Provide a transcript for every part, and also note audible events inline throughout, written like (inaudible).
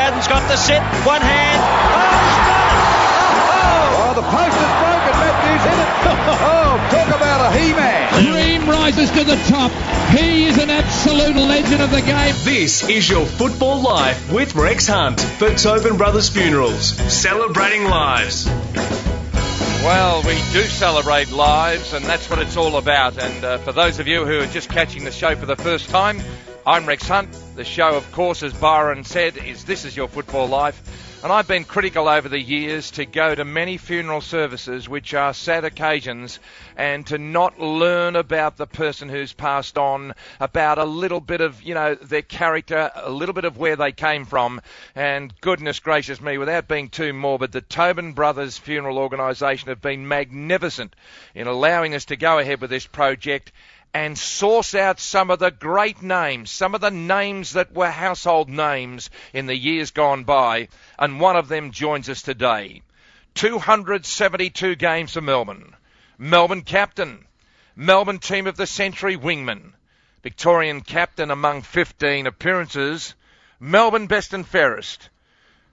Madden's got the set. One hand. Oh, he's it. Oh, Oh, the post is broken. Matthews hit it. (laughs) Oh, talk about a he-man. Dream rises to the top. He is an absolute legend of the game. This is your Football Life with Rex Hunt for Tobin Brothers Funerals, celebrating lives. Well, we do celebrate lives, and that's what it's all about. And uh, for those of you who are just catching the show for the first time, I'm Rex Hunt. The show, of course, as Byron said, is This Is Your Football Life. And I've been critical over the years to go to many funeral services, which are sad occasions, and to not learn about the person who's passed on, about a little bit of, you know, their character, a little bit of where they came from. And goodness gracious me, without being too morbid, the Tobin Brothers Funeral Organisation have been magnificent in allowing us to go ahead with this project and source out some of the great names, some of the names that were household names in the years gone by, and one of them joins us today. 272 games for Melbourne. Melbourne captain. Melbourne team of the century wingman. Victorian captain among 15 appearances. Melbourne best and fairest.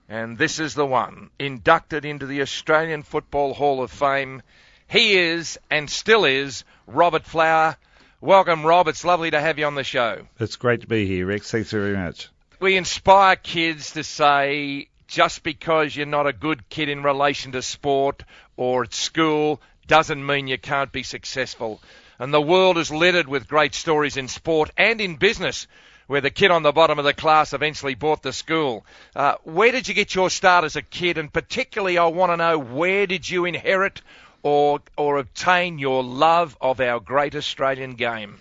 And this is the one, inducted into the Australian Football Hall of Fame. He is, and still is, Robert Flower. Welcome, Rob. It's lovely to have you on the show. It's great to be here, Rex. Thanks very much. We inspire kids to say just because you're not a good kid in relation to sport or at school doesn't mean you can't be successful. And the world is littered with great stories in sport and in business where the kid on the bottom of the class eventually bought the school. Uh, where did you get your start as a kid? And particularly, I want to know where did you inherit or or obtain your love of our great Australian game?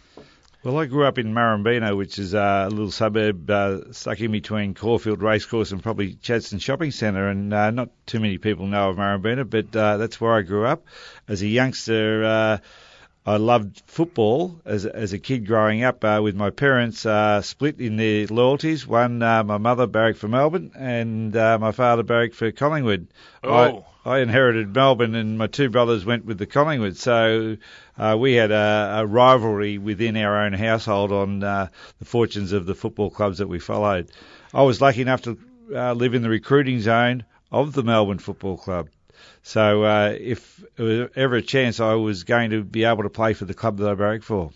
Well, I grew up in Murrumbeena, which is a little suburb uh, stuck in between Caulfield Racecourse and probably Chadstone Shopping Centre. And uh, not too many people know of Murrumbeena, but uh, that's where I grew up. As a youngster, uh, I loved football as, as a kid growing up uh, with my parents uh, split in their loyalties. One, uh, my mother barracked for Melbourne and uh, my father barracked for Collingwood. Oh. I, I inherited Melbourne and my two brothers went with the Collingwood. So uh, we had a, a rivalry within our own household on uh, the fortunes of the football clubs that we followed. I was lucky enough to uh, live in the recruiting zone of the Melbourne Football Club. So uh, if was ever a chance, I was going to be able to play for the club that I barracked for.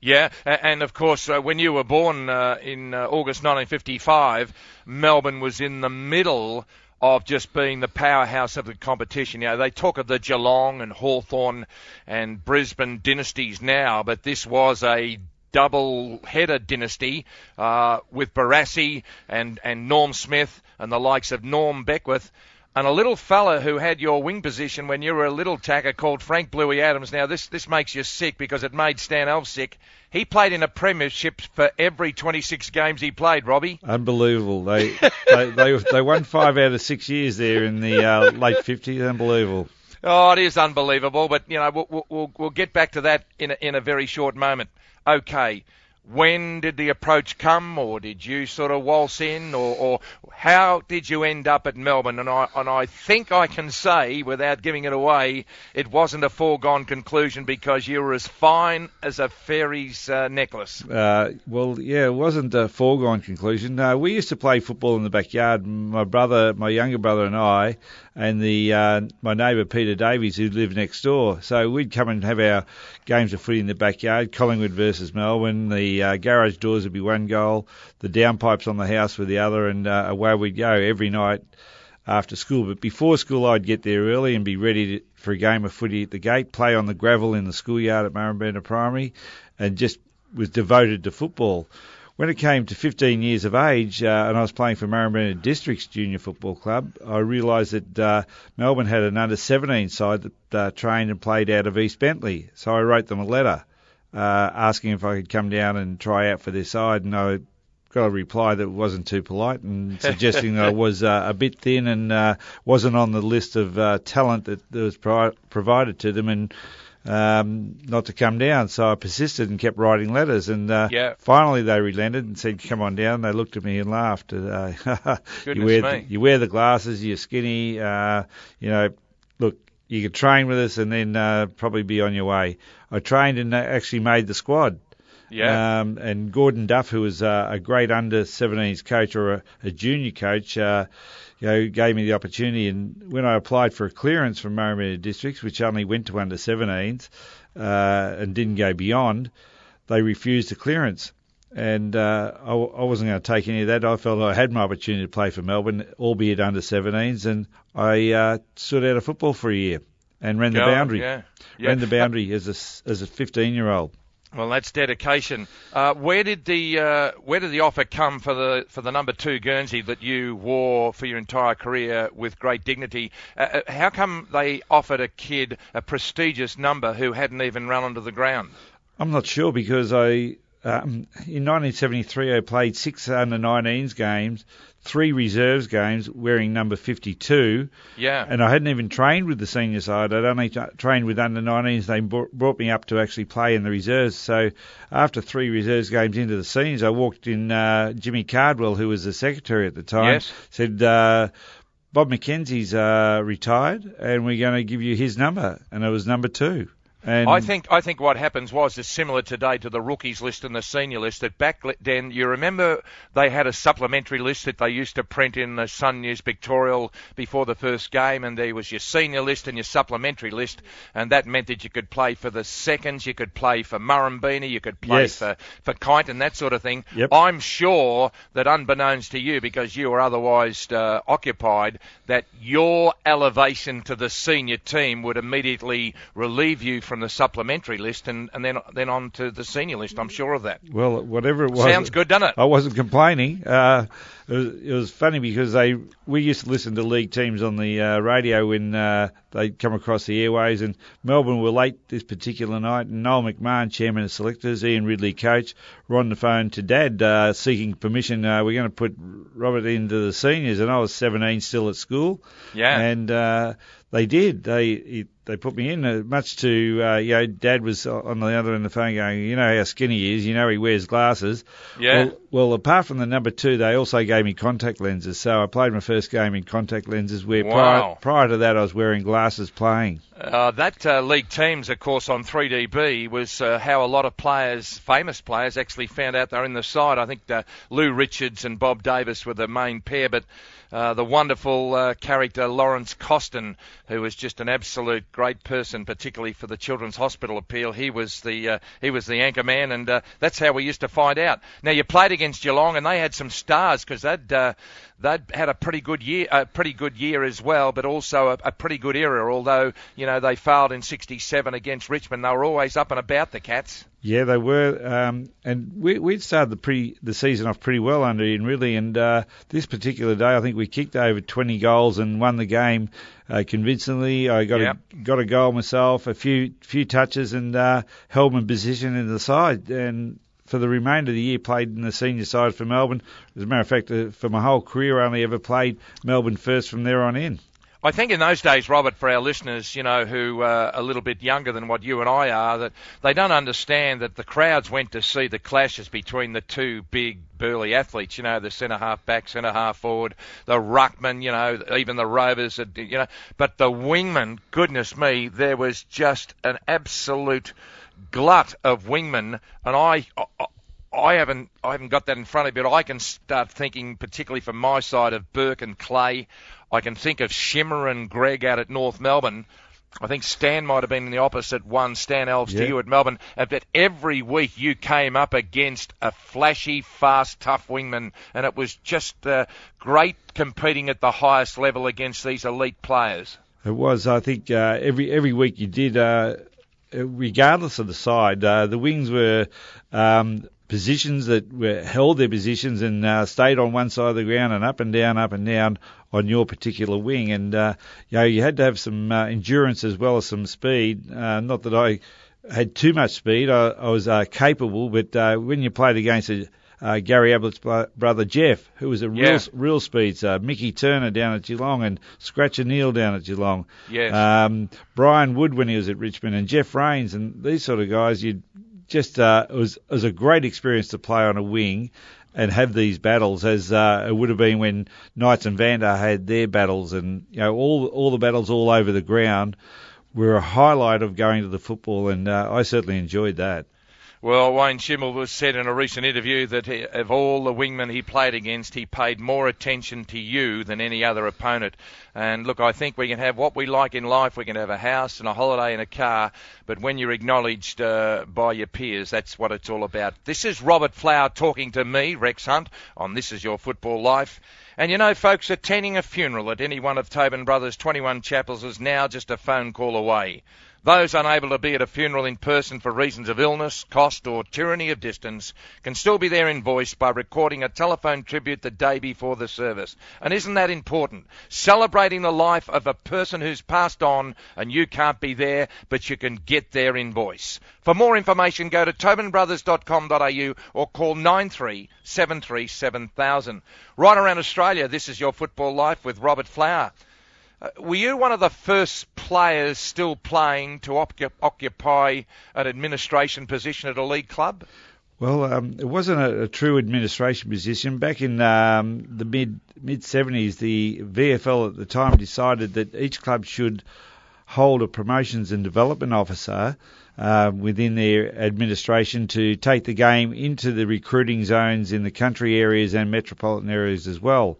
Yeah, and of course, uh, when you were born uh, in uh, August 1955, Melbourne was in the middle of just being the powerhouse of the competition. You know, they talk of the Geelong and Hawthorn and Brisbane dynasties now, but this was a double header dynasty uh, with Barassi and, and Norm Smith and the likes of Norm Beckwith and a little fella who had your wing position when you were a little tacker called Frank Bluey Adams. Now, this, this makes you sick because it made Stan Alves sick. He played in a premiership for every 26 games he played, Robbie. Unbelievable. They (laughs) they, they they won five out of six years there in the uh, late 50s. Unbelievable. Oh, it is unbelievable, but, you know, we'll, we'll, we'll get back to that in a, in a very short moment. Okay. When did the approach come, or did you sort of waltz in, or, or how did you end up at Melbourne? And I and I think I can say, without giving it away, it wasn't a foregone conclusion because you were as fine as a fairy's uh, necklace. Uh, well, yeah, it wasn't a foregone conclusion. Uh, we used to play football in the backyard. My brother, my younger brother, and I, and the uh, my neighbour Peter Davies, who lived next door. So we'd come and have our games of footy in the backyard. Collingwood versus Melbourne. The uh, garage doors would be one goal. The downpipes on the house were the other, and uh, away we'd go every night after school. But before school, I'd get there early and be ready to, for a game of footy at the gate. Play on the gravel in the schoolyard at Murrumbeena Primary, and just was devoted to football. When it came to 15 years of age, uh, and I was playing for Murrumbeena Districts Junior Football Club, I realised that uh, Melbourne had an under 17 side that uh, trained and played out of East Bentley. So I wrote them a letter uh, asking if I could come down and try out for their side, and I got a reply that wasn't too polite and (laughs) suggesting that I was uh, a bit thin and uh, wasn't on the list of uh, talent that, that was pro- provided to them and um, not to come down. So I persisted and kept writing letters and uh, Yeah. finally they relented and said, come on down. They looked at me and laughed. Uh, (laughs) you, wear. The, you wear the glasses, you're skinny, uh, you know, look, you could train with us and then uh, probably be on your way. I trained and actually made the squad. Yeah. Um, and Gordon Duff, who was uh, a great under 17s coach or a, a junior coach, uh, you know, gave me the opportunity. And when I applied for a clearance from Murrumbeena Districts, which only went to under 17s uh, and didn't go beyond, they refused the clearance. And uh, I, I wasn't going to take any of that. I felt I had my opportunity to play for Melbourne, albeit under 17s, and I uh, stood out of football for a year and ran the boundary. Yeah. yeah. Ran the boundary as a as a 15 year old. Well, that's dedication. Uh, where did the uh, where did the offer come for the for the number two Guernsey that you wore for your entire career with great dignity? Uh, uh, how come they offered a kid a prestigious number who hadn't even run onto the ground? I'm not sure because I um, in 1973 I played six under 19s games, three reserves games wearing number 52. Yeah. And I hadn't even trained with the senior side. I'd only t- trained with under 19s. They brought brought me up to actually play in the reserves. So after three reserves games into the seniors, I walked in. Uh, Jimmy Cardwell, who was the secretary at the time, Yes. said. Uh, Bob McKenzie's uh, retired, and we're going to give you his number, and it was number two. And I think I think what happens was is similar today to the rookies list and the senior list. That back then, you remember they had a supplementary list that they used to print in the Sun News Pictorial before the first game, and there was your senior list and your supplementary list, and that meant that you could play for the seconds, you could play for Murrumbeena, you could play Yes. for for Kite and that sort of thing. Yep. I'm sure that unbeknownst to you, because you were otherwise uh, occupied, that your elevation to the senior team would immediately relieve you from the supplementary list and, and then then on to the senior list. I'm sure of that. Well, whatever it was. Sounds good, doesn't it? I wasn't complaining. Uh, it, was, it was funny because they we used to listen to league teams on the uh, radio when uh, they'd come across the airways, and Melbourne were late this particular night. And Noel McMahon, chairman of selectors, Ian Ridley, coach, were on the phone to Dad uh, seeking permission. Uh, we're going to put Robert into the seniors, and I was 17 still at school. Yeah. And uh, they did. They he, they put me in. Uh, much to uh, you know, Dad was on the other end of the phone going, you know how skinny he is. You know he wears glasses. Yeah. Well, well, apart from the number two, they also gave me contact lenses. So I played my first game in contact lenses. Where Wow. prior, prior to that, I was wearing glasses playing. Uh, that uh, league teams, of course, on 3DB was uh, how a lot of players, famous players, actually found out they're in the side. I think uh, Lou Richards and Bob Davis were the main pair, but uh, the wonderful uh, character Lawrence Costin, who was just an absolute great person, particularly for the Children's Hospital appeal. He was the uh, he was the anchor man, and uh, that's how we used to find out. Now you played against Geelong, and they had some stars because they'd uh, they'd had a pretty good year, a pretty good year as well, but also a, a pretty good era. Although you know they failed in '67 against Richmond, they were always up and about the Cats. Yeah, they were, um, and we we'd started the pre the season off pretty well under Ian Ridley, and uh, this particular day I think we kicked over 20 goals and won the game uh, convincingly. I got Yep. a got a goal myself, a few few touches, and uh, held my position in the side, and for the remainder of the year played in the senior side for Melbourne. As a matter of fact, uh, for my whole career, I only ever played Melbourne first from there on in. I think in those days, Robert, for our listeners, you know, who are a little bit younger than what you and I are, that they don't understand that the crowds went to see the clashes between the two big burly athletes, you know, the centre half back, centre half forward, the ruckman, you know, even the rovers, you know, but the wingman, goodness me, there was just an absolute glut of wingmen, and I. I I haven't I haven't got that in front of me, but I can start thinking, particularly from my side, of Bourke and Clay. I can think of Shimmer and Greig out at North Melbourne. I think Stan might have been in the opposite one, Stan Alves to you at Melbourne. That every week you came up against a flashy, fast, tough wingman, and it was just uh, great competing at the highest level against these elite players. It was. I think uh, every every week you did, uh, regardless of the side, uh, the wings were um, positions that were held their positions and uh, stayed on one side of the ground and up and down, up and down on your particular wing. And uh, you know you had to have some uh, endurance as well as some speed. Uh, not that I had too much speed. I, I was uh, capable, but uh, when you played against a uh, Gary Ablett's brother Geoff, who was a Yeah. real real speeds, uh, Mickey Turner down at Geelong and Scratcher Neal down at Geelong. Yes. Um, Brian Wood when he was at Richmond and Geoff Raines and these sort of guys. You just uh, it was it was a great experience to play on a wing and have these battles as uh, it would have been when Knights and Vander had their battles and you know all all the battles all over the ground were a highlight of going to the football and uh, I certainly enjoyed that. Well, Wayne Schimmel was said in a recent interview that he, of all the wingmen he played against, he paid more attention to you than any other opponent. And look, I think we can have what we like in life. We can have a house and a holiday and a car, but when you're acknowledged uh, by your peers, that's what it's all about. This is Robert Flower talking to me, Rex Hunt, on This Is Your Football Life. And you know, folks, attending a funeral at any one of Tobin Brothers' 21 chapels is now just a phone call away. Those unable to be at a funeral in person for reasons of illness, cost, or tyranny of distance can still be there in voice by recording a telephone tribute the day before the service. And isn't that important? Celebrating the life of a person who's passed on and you can't be there, but you can get there in voice. For more information, go to tobinbrothers.com.au or call 93737000. Right around Australia, this is your football life with Robert Flower. Uh, were you one of the first players still playing to op- occupy an administration position at a league club? Well, um, it wasn't a, a, true administration position. Back in um, the mid mid seventies, the VFL at the time decided that each club should hold a promotions and development officer uh, within their administration to take the game into the recruiting zones in the country areas and metropolitan areas as well.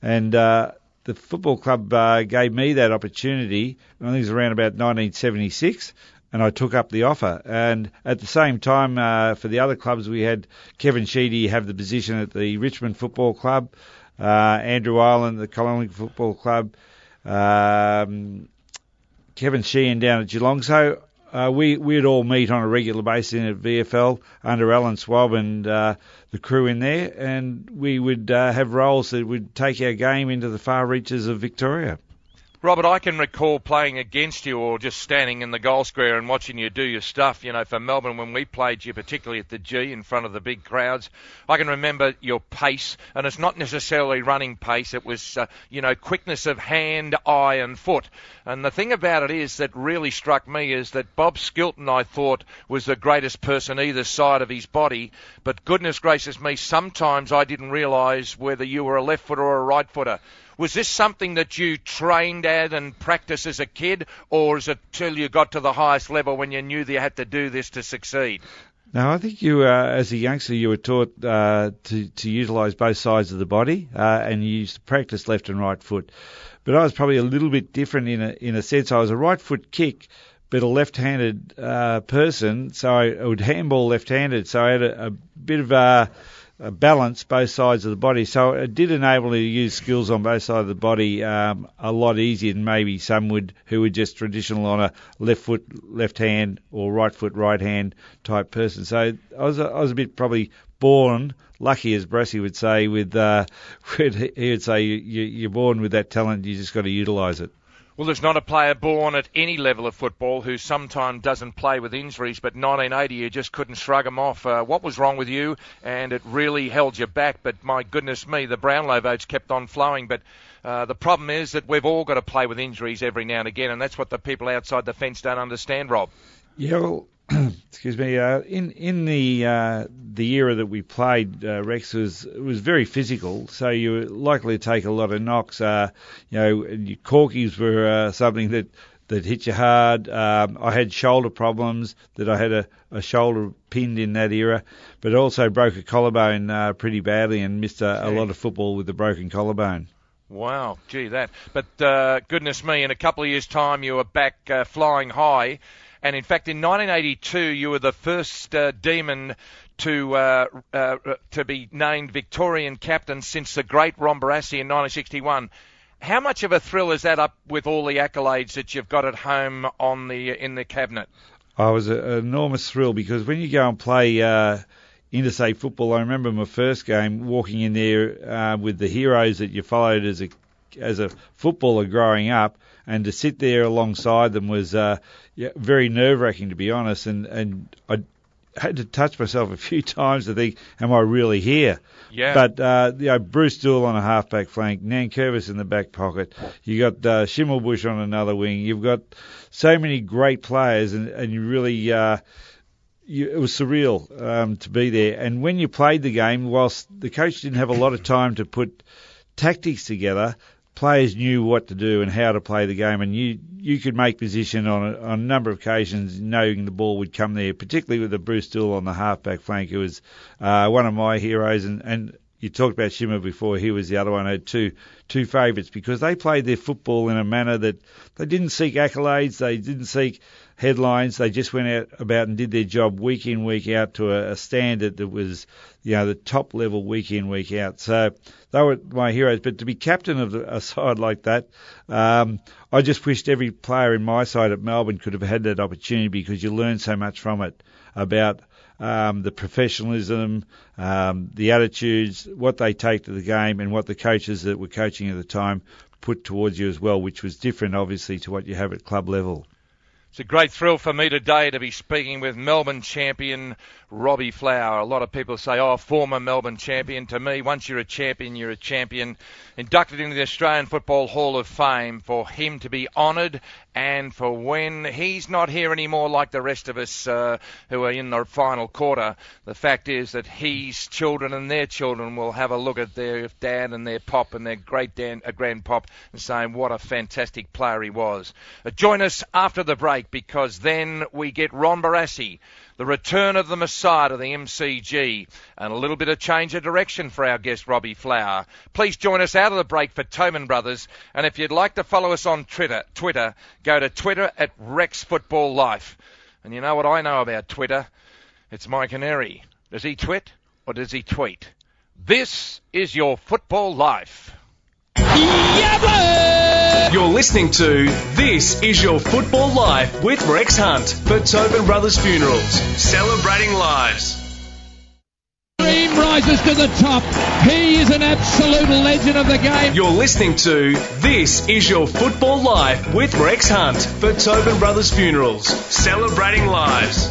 And uh, the football club uh, gave me that opportunity. and I think it was around about 1976, and I took up the offer. And at the same time, uh, for the other clubs, we had Kevin Sheedy have the position at the Richmond Football Club, uh, Andrew Ireland, the Collingwood Football Club, um, Kevin Sheehan down at Geelong. So uh, we we'd all meet on a regular basis in at VFL under Alan Schwab and uh, the crew in there, and we would uh, have roles that would take our game into the far reaches of Victoria. Robert, I can recall playing against you or just standing in the goal square and watching you do your stuff. You know, for Melbourne, when we played you, particularly at the G in front of the big crowds, I can remember your pace, and it's not necessarily running pace. It was, uh, you know, quickness of hand, eye, and foot. And the thing about it is that really struck me is that Bob Skilton, I thought, was the greatest person either side of his body. But goodness gracious me, sometimes I didn't realise whether you were a left footer or a right footer. Was this something that you trained at and practiced as a kid, or is it till you got to the highest level when you knew that you had to do this to succeed? Now, I think you, uh, as a youngster, you were taught uh, to to utilise both sides of the body, uh, and you used to practice left and right foot. But I was probably a little bit different in a in a sense. I was a right foot kick, but a left-handed uh, person, so I would handball left-handed. So I had a, a bit of a uh, balance both sides of the body. So it did enable me to use skills on both sides of the body um, a lot easier than maybe some would who were just traditional on a left foot, left hand, or right foot, right hand type person. So I was a, I was a bit probably born lucky, as Barassi would say. With uh, (laughs) he would say you, you're born with that talent, you just got to utilise it. Well, there's not a player born at any level of football who sometimes doesn't play with injuries, but 1980 you just couldn't shrug them off. Uh, what was wrong with you? And it really held you back. But my goodness me, the Brownlow votes kept on flowing. But uh, the problem is that we've all got to play with injuries every now and again, and that's what the people outside the fence don't understand, Rob. Yeah, well, (clears throat) excuse me. Uh, in in the uh, the era that we played, uh, Rex was was very physical, so you were likely to take a lot of knocks. Uh, you know, your corkies were uh, something that that hit you hard. Um, I had shoulder problems that I had a, a shoulder pinned in that era, but also broke a collarbone uh, pretty badly and missed a, a lot of football with a broken collarbone. Wow, gee, that. But uh, goodness me, in a couple of years' time, you were back uh, flying high. And in fact, in 1982, you were the first uh, demon to uh, uh, to be named Victorian captain since the great Ron Barassi in 1961. How much of a thrill is that up with all the accolades that you've got at home on the in the cabinet? Oh, it was an enormous thrill because when you go and play uh, interstate football, I remember my first game walking in there uh, with the heroes that you followed as a as a footballer growing up, and to sit there alongside them was uh, yeah, very nerve wracking to be honest. And and I had to touch myself a few (laughs) times to think, am I really here? Yeah. But uh, you know, Bruce Doull on a half back flank, Nankervis in the back pocket. You got uh, Schimmelbusch on another wing. You've got so many great players, and and you really. Uh, you, it was surreal um, to be there. And when you played the game, whilst the coach didn't have a lot of time to put tactics together, players knew what to do and how to play the game, and you you could make position on a, on a number of occasions, knowing the ball would come there. Particularly with the Bruce Doull on the halfback flank, it was uh, one of my heroes, and, and you talked about Shimmer before. He was the other one. Had two two favourites because they played their football in a manner that they didn't seek accolades, they didn't seek headlines. They just went out about and did their job week in week out to a, a standard that was you know the top level week in week out. So they were my heroes. But to be captain of a side like that, um, I just wished every player in my side at Melbourne could have had that opportunity because you learn so much from it about um, the professionalism, um, the attitudes, what they take to the game, and what the coaches that were coaching at the time put towards you as well, which was different, obviously, to what you have at club level. It's a great thrill for me today to be speaking with Melbourne champion Robbie Flower. A lot of people say, oh, former Melbourne champion. To me, once you're a champion, you're a champion. Inducted into the Australian Football Hall of Fame for him to be honoured and for when he's not here anymore like the rest of us uh, who are in the final quarter. The fact is that his children and their children will have a look at their dad and their pop and their great uh, grandpop and saying what a fantastic player he was. Uh, join us after the break because then we get Ron Barassi the return of the Messiah to the MCG, and a little bit of change of direction for our guest Robbie Flower. Please join us out of the break for Tobin Brothers, and if you'd like to follow us on Twitter, Twitter, go to Twitter at Rex Football Life. And you know what I know about Twitter? It's my canary. Does he twit or does he tweet? This is your football life. You're listening to This Is Your Football Life with Rex Hunt for Tobin Brothers Funerals, celebrating lives. Dream rises to the top. He is an absolute legend of the game. You're listening to This Is Your Football Life with Rex Hunt for Tobin Brothers Funerals, celebrating lives.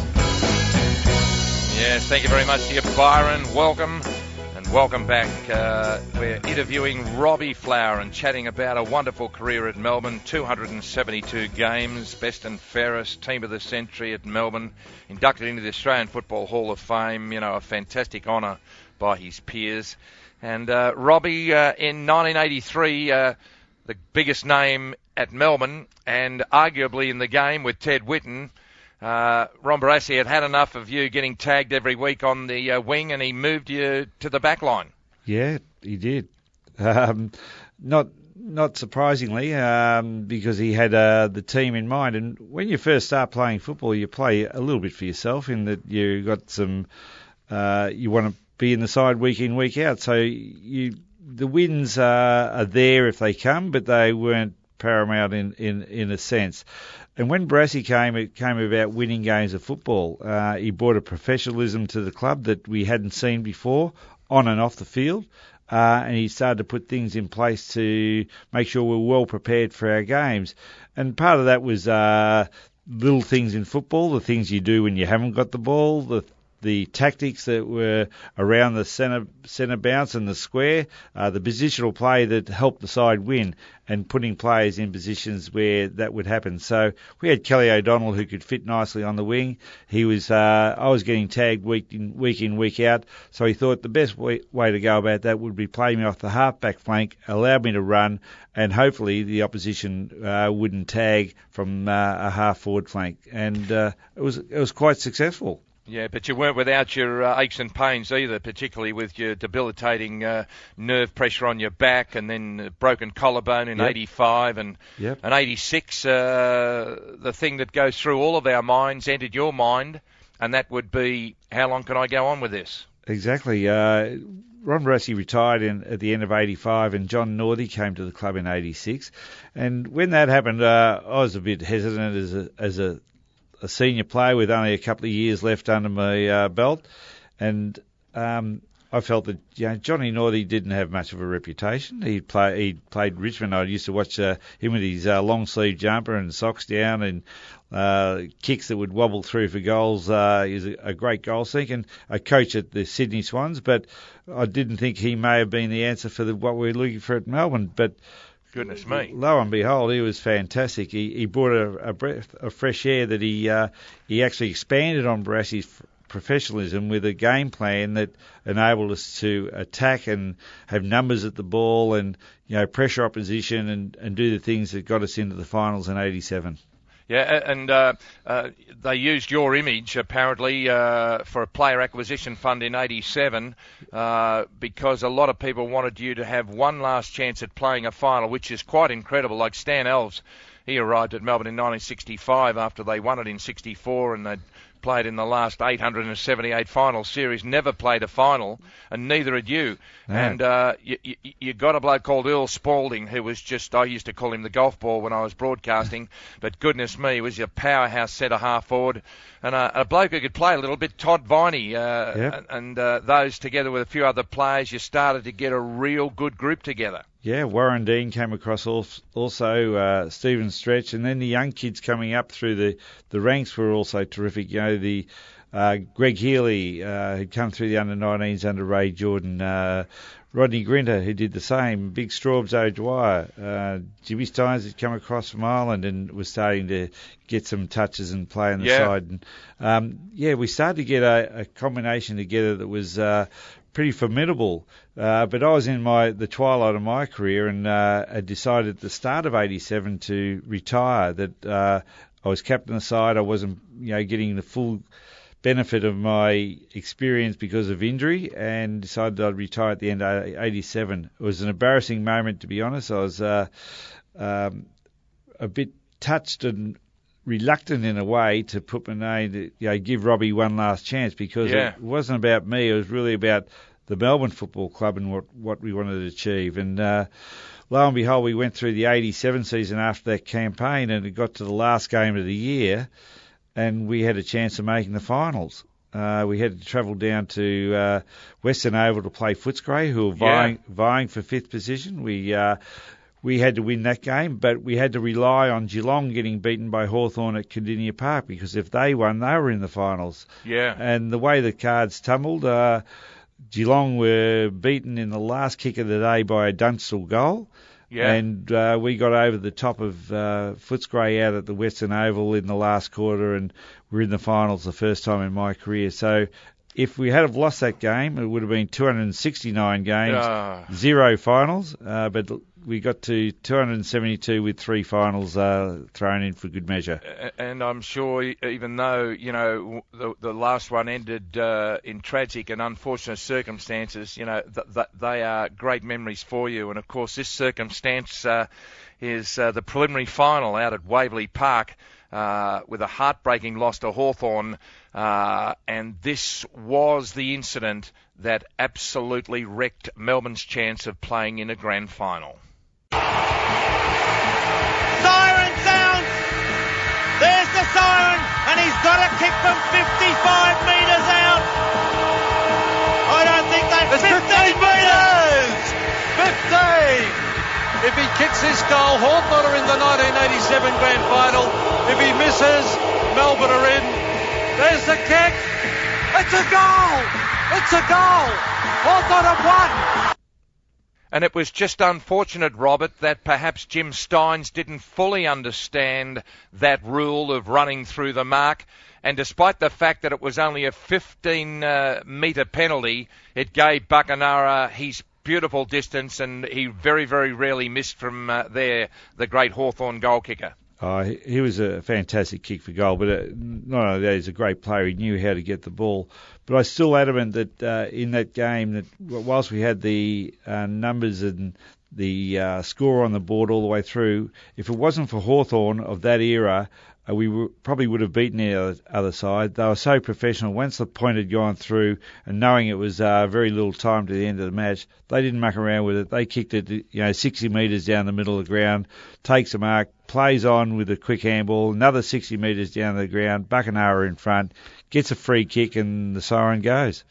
Yes, thank you very much to you, Byron. Welcome. Welcome back. Uh, we're interviewing Robbie Flower and chatting about a wonderful career at Melbourne 272 games, best and fairest team of the century at Melbourne, inducted into the Australian Football Hall of Fame, you know, a fantastic honour by his peers. And uh, Robbie, uh, in 1983, uh, the biggest name at Melbourne and arguably in the game with Ted Whitten. Uh, Ron Barassi had had enough of you getting tagged every week on the uh, wing, and he moved you to the back line. Yeah, he did. Um, not not surprisingly, um, because he had uh, the team in mind. And when you first start playing football, you play a little bit for yourself in that you got some. Uh, you want to be in the side week in week out, so you the wins uh, are there if they come, but they weren't paramount in in in a sense. And when Barassi came, it came about winning games of football. Uh, he brought a professionalism to the club that we hadn't seen before, on and off the field. Uh, and he started to put things in place to make sure we're well prepared for our games. And part of that was uh, little things in football, the things you do when you haven't got the ball, the the tactics that were around the centre centre bounce and the square, uh, the positional play that helped the side win, and putting players in positions where that would happen. So we had Kelly O'Donnell who could fit nicely on the wing. He was uh, I was getting tagged week in week in week out, so he thought the best way, way to go about that would be play me off the half-back flank, allow me to run, and hopefully the opposition uh, wouldn't tag from uh, a half forward flank, and uh, it was it was quite successful. Yeah, but you weren't without your uh, aches and pains either, particularly with your debilitating uh, nerve pressure on your back and then broken collarbone in Yep. 85 and, Yep. and 86. Uh, the thing that goes through all of our minds entered your mind, and that would be, how long can I go on with this? Exactly. Uh, Ron Barassi retired in, at the end of '85, and John Northey came to the club in '86. And when that happened, uh, I was a bit hesitant as a as a, a senior player with only a couple of years left under my uh, belt, and um, I felt that you know, Johnny Northey didn't have much of a reputation. He play he played Richmond. I used to watch uh, him with his uh, long sleeve jumper and socks down and uh, kicks that would wobble through for goals. Uh, he's a, a great goal seeker and a coach at the Sydney Swans. But I didn't think he may have been the answer for the, what we were looking for at Melbourne. But Goodness me. lo and behold, he was fantastic. He, he brought a, a breath of fresh air that he uh, he actually expanded on Barassi's professionalism with a game plan that enabled us to attack and have numbers at the ball and you know pressure opposition and, and do the things that got us into the finals in '87. Yeah, and uh, uh, they used your image apparently uh, for a player acquisition fund in '87 uh, because a lot of people wanted you to have one last chance at playing a final, which is quite incredible. Like Stan Alves, he arrived at Melbourne in 1965 after they won it in '64 and they played in the last 878 final series, never played a final, and neither had you. No. And uh, you, you, you got a bloke called Earl Spalding, who was just, I used to call him the golf ball when I was broadcasting, (laughs) but goodness me, he was your powerhouse centre half forward. And uh, a bloke who could play a little bit, Todd Viney, uh, Yeah. and uh, those together with a few other players, you started to get a real good group together. Yeah, Warren Dean came across also, uh, Stephen Stretch, and then the young kids coming up through the, the ranks were also terrific. You know, the uh, Greg Healy uh, had come through the under 19s under Ray Jordan, uh, Rodney Grinter who did the same, Big Straubs O'Dwyer, uh, Jimmy Stynes had come across from Ireland and was starting to get some touches and play on the Yeah. side. And, um, yeah, we started to get a, a combination together that was uh, pretty formidable. Uh, but I was in my the twilight of my career and uh, decided at the start of '87 to retire. That uh, I was captain of the side. I wasn't, you know, getting the full benefit of my experience because of injury, and decided I'd retire at the end of '87. It was an embarrassing moment, to be honest. I was uh, um, a bit touched and reluctant in a way to put my name to you know, give Robbie one last chance because Yeah. it wasn't about me. It was really about the Melbourne Football Club and what what we wanted to achieve. And uh, lo and behold, we went through the '87 season after that campaign, and it got to the last game of the year, and we had a chance of making the finals. Uh, we had to travel down to uh, Western Oval to play Footscray, who were Yeah. vying vying for fifth position. We uh, we had to win that game, but we had to rely on Geelong getting beaten by Hawthorn at Kardinia Park because if they won, they were in the finals. Yeah. And the way the cards tumbled, uh, Geelong were beaten in the last kick of the day by a Dunstall goal. Yeah. And uh, we got over the top of uh, Footscray out at the Western Oval in the last quarter, and we're in the finals the first time in my career. So if we had have lost that game, it would have been 269 games, Ah. zero finals. Uh, but we got to 272 with three finals uh, thrown in for good measure. And I'm sure even though you know the the last one ended uh, in tragic and unfortunate circumstances, you know th- they are great memories for you. And of course, this circumstance uh, is uh, the preliminary final out at Waverley Park. Uh, with a heartbreaking loss to Hawthorn, uh, and this was the incident that absolutely wrecked Melbourne's chance of playing in a grand final. Got a kick from 55 metres out. I don't think they. It's 15 metres! 15! If he kicks this goal, Hawthorn are in the 1987 grand final. If he misses, Melbourne are in. There's the kick. It's a goal! It's a goal! Hawthorn have won! And it was just unfortunate, Robert, that perhaps Jim Stynes didn't fully understand that rule of running through the mark. And despite the fact that it was only a 15 uh, metre penalty, it gave Buckenara his beautiful distance, and he very, very rarely missed from uh, there, the great Hawthorn goal kicker. He, he was a fantastic kick for goal, but uh, not only that, he's a great player. He knew how to get the ball. But I'm still adamant that uh, in that game, that whilst we had the uh, numbers and the uh, score on the board all the way through, if it wasn't for Hawthorn of that era, uh, we probably would have beaten the other, other side. They were so professional. Once the point had gone through, and knowing it was uh, very little time to the end of the match, they didn't muck around with it. They kicked it, you know, 60 metres down the middle of the ground, takes a mark, plays on with a quick handball, another 60 metres down the ground, Buckenara in front, gets a free kick, and the siren goes.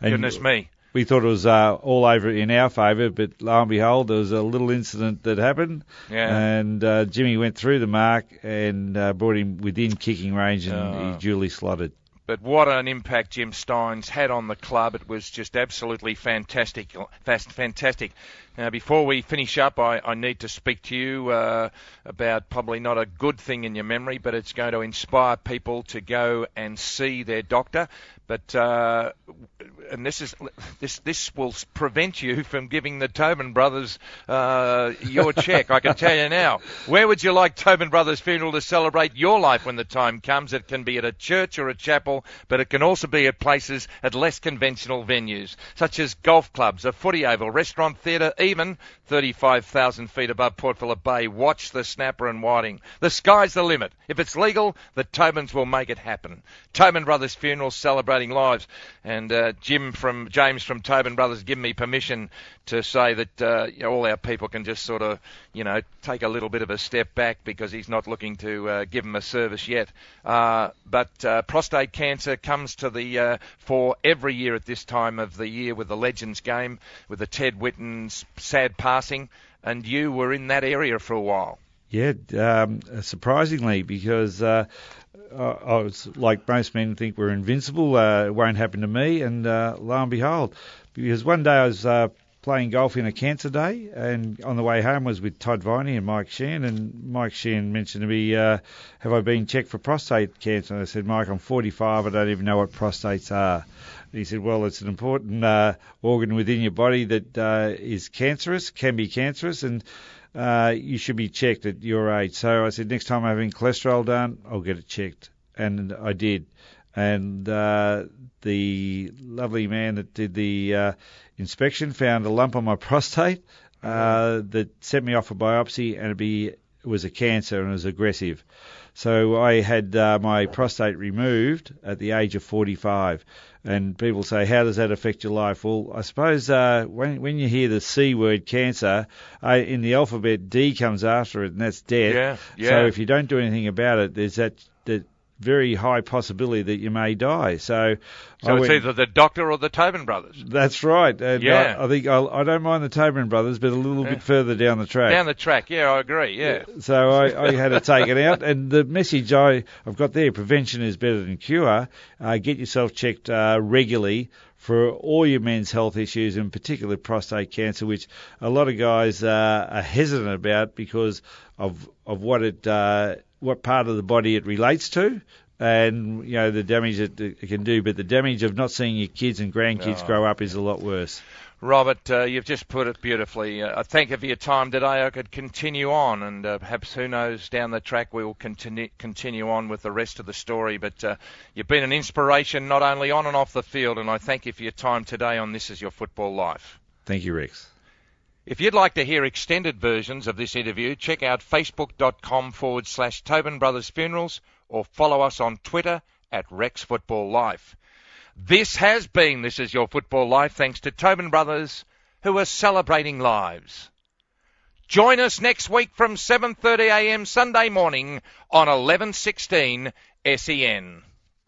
And Goodness me. We thought it was uh, all over in our favour, but lo and behold, there was a little incident that happened, Yeah. and uh, Jimmy went through the mark and uh, brought him within kicking range, and Oh. he duly slotted. But what an impact Jim Stynes had on the club. It was just absolutely fantastic. Fast, fantastic. Now, before we finish up, I, I need to speak to you uh, about probably not a good thing in your memory, but it's going to inspire people to go and see their doctor. But uh, and this is this this will prevent you from giving the Tobin brothers uh, your check. I can tell you now. Where would you like Tobin Brothers Funeral to celebrate your life when the time comes? It can be at a church or a chapel, but it can also be at places at less conventional venues, such as golf clubs, a footy oval, restaurant, theatre, even 35,000 feet above Port Phillip Bay. Watch the snapper and whiting. The sky's the limit. If it's legal, the Tobins will make it happen. Tobin Brothers Funeral lives. And uh, Jim from James from Tobin Brothers give me permission to say that uh, you know, all our people can just sort of, you know, take a little bit of a step back because he's not looking to uh, give them a service yet. Uh, but uh, prostate cancer comes to the uh, fore every year at this time of the year with the Legends game, with the Ted Whitten's sad passing, and you were in that area for a while. Yeah, um, surprisingly, because uh, I was like most men think we're invincible. Uh, it won't happen to me, and uh, lo and behold, because one day I was uh, playing golf in a cancer day, and on the way home was with Todd Viney and Mike Sheehan, and Mike Sheehan mentioned to me, uh, "Have I been checked for prostate cancer?" And I said, "Mike, I'm 45. I don't even know what prostates are." He said, "Well, it's an important uh, organ within your body that uh, is cancerous, can be cancerous, and." Uh, you should be checked at your age. So I said, next time I'm having cholesterol done, I'll get it checked. And I did. And uh, the lovely man that did the uh, inspection found a lump on my (laughs) prostate uh, that sent me off for biopsy, and it, be, it was a cancer and it was aggressive. So I had uh, my prostate removed at the age of 45. And people say, how does that affect your life? Well, I suppose uh, when when you hear the C word, cancer, uh, in the alphabet, D comes after it, and that's death. Yeah, yeah. So if you don't do anything about it, there's that that very high possibility that you may die. So, so I it's went, either the doctor or the Tobin brothers. That's right. And Yeah. I, I think I, I don't mind the Tobin brothers, but a little Yeah. bit further down the track. Down the track, yeah, I agree, yeah. So I, I had to take it out, and the message I, I've got there: prevention is better than cure. Uh, get yourself checked uh, regularly for all your men's health issues, and particularly prostate cancer, which a lot of guys uh, are hesitant about because of of what it uh, what part of the body it relates to. And you know the damage that it can do, but the damage of not seeing your kids and grandkids Oh. grow up is a lot worse. Robert, uh, you've just put it beautifully. Uh, I thank you for your time today. I could continue on, and uh, perhaps who knows down the track we will continue continue on with the rest of the story. But uh, you've been an inspiration not only on and off the field, and I thank you for your time today on This Is Your Football Life. Thank you, Rex. If you'd like to hear extended versions of this interview, check out facebook.com forward slash Tobin Brothers Funerals or follow us on Twitter at Rex Football Life. This has been This Is Your Football Life thanks to Tobin Brothers who are celebrating lives. Join us next week from 7.30am Sunday morning on 1116 SEN.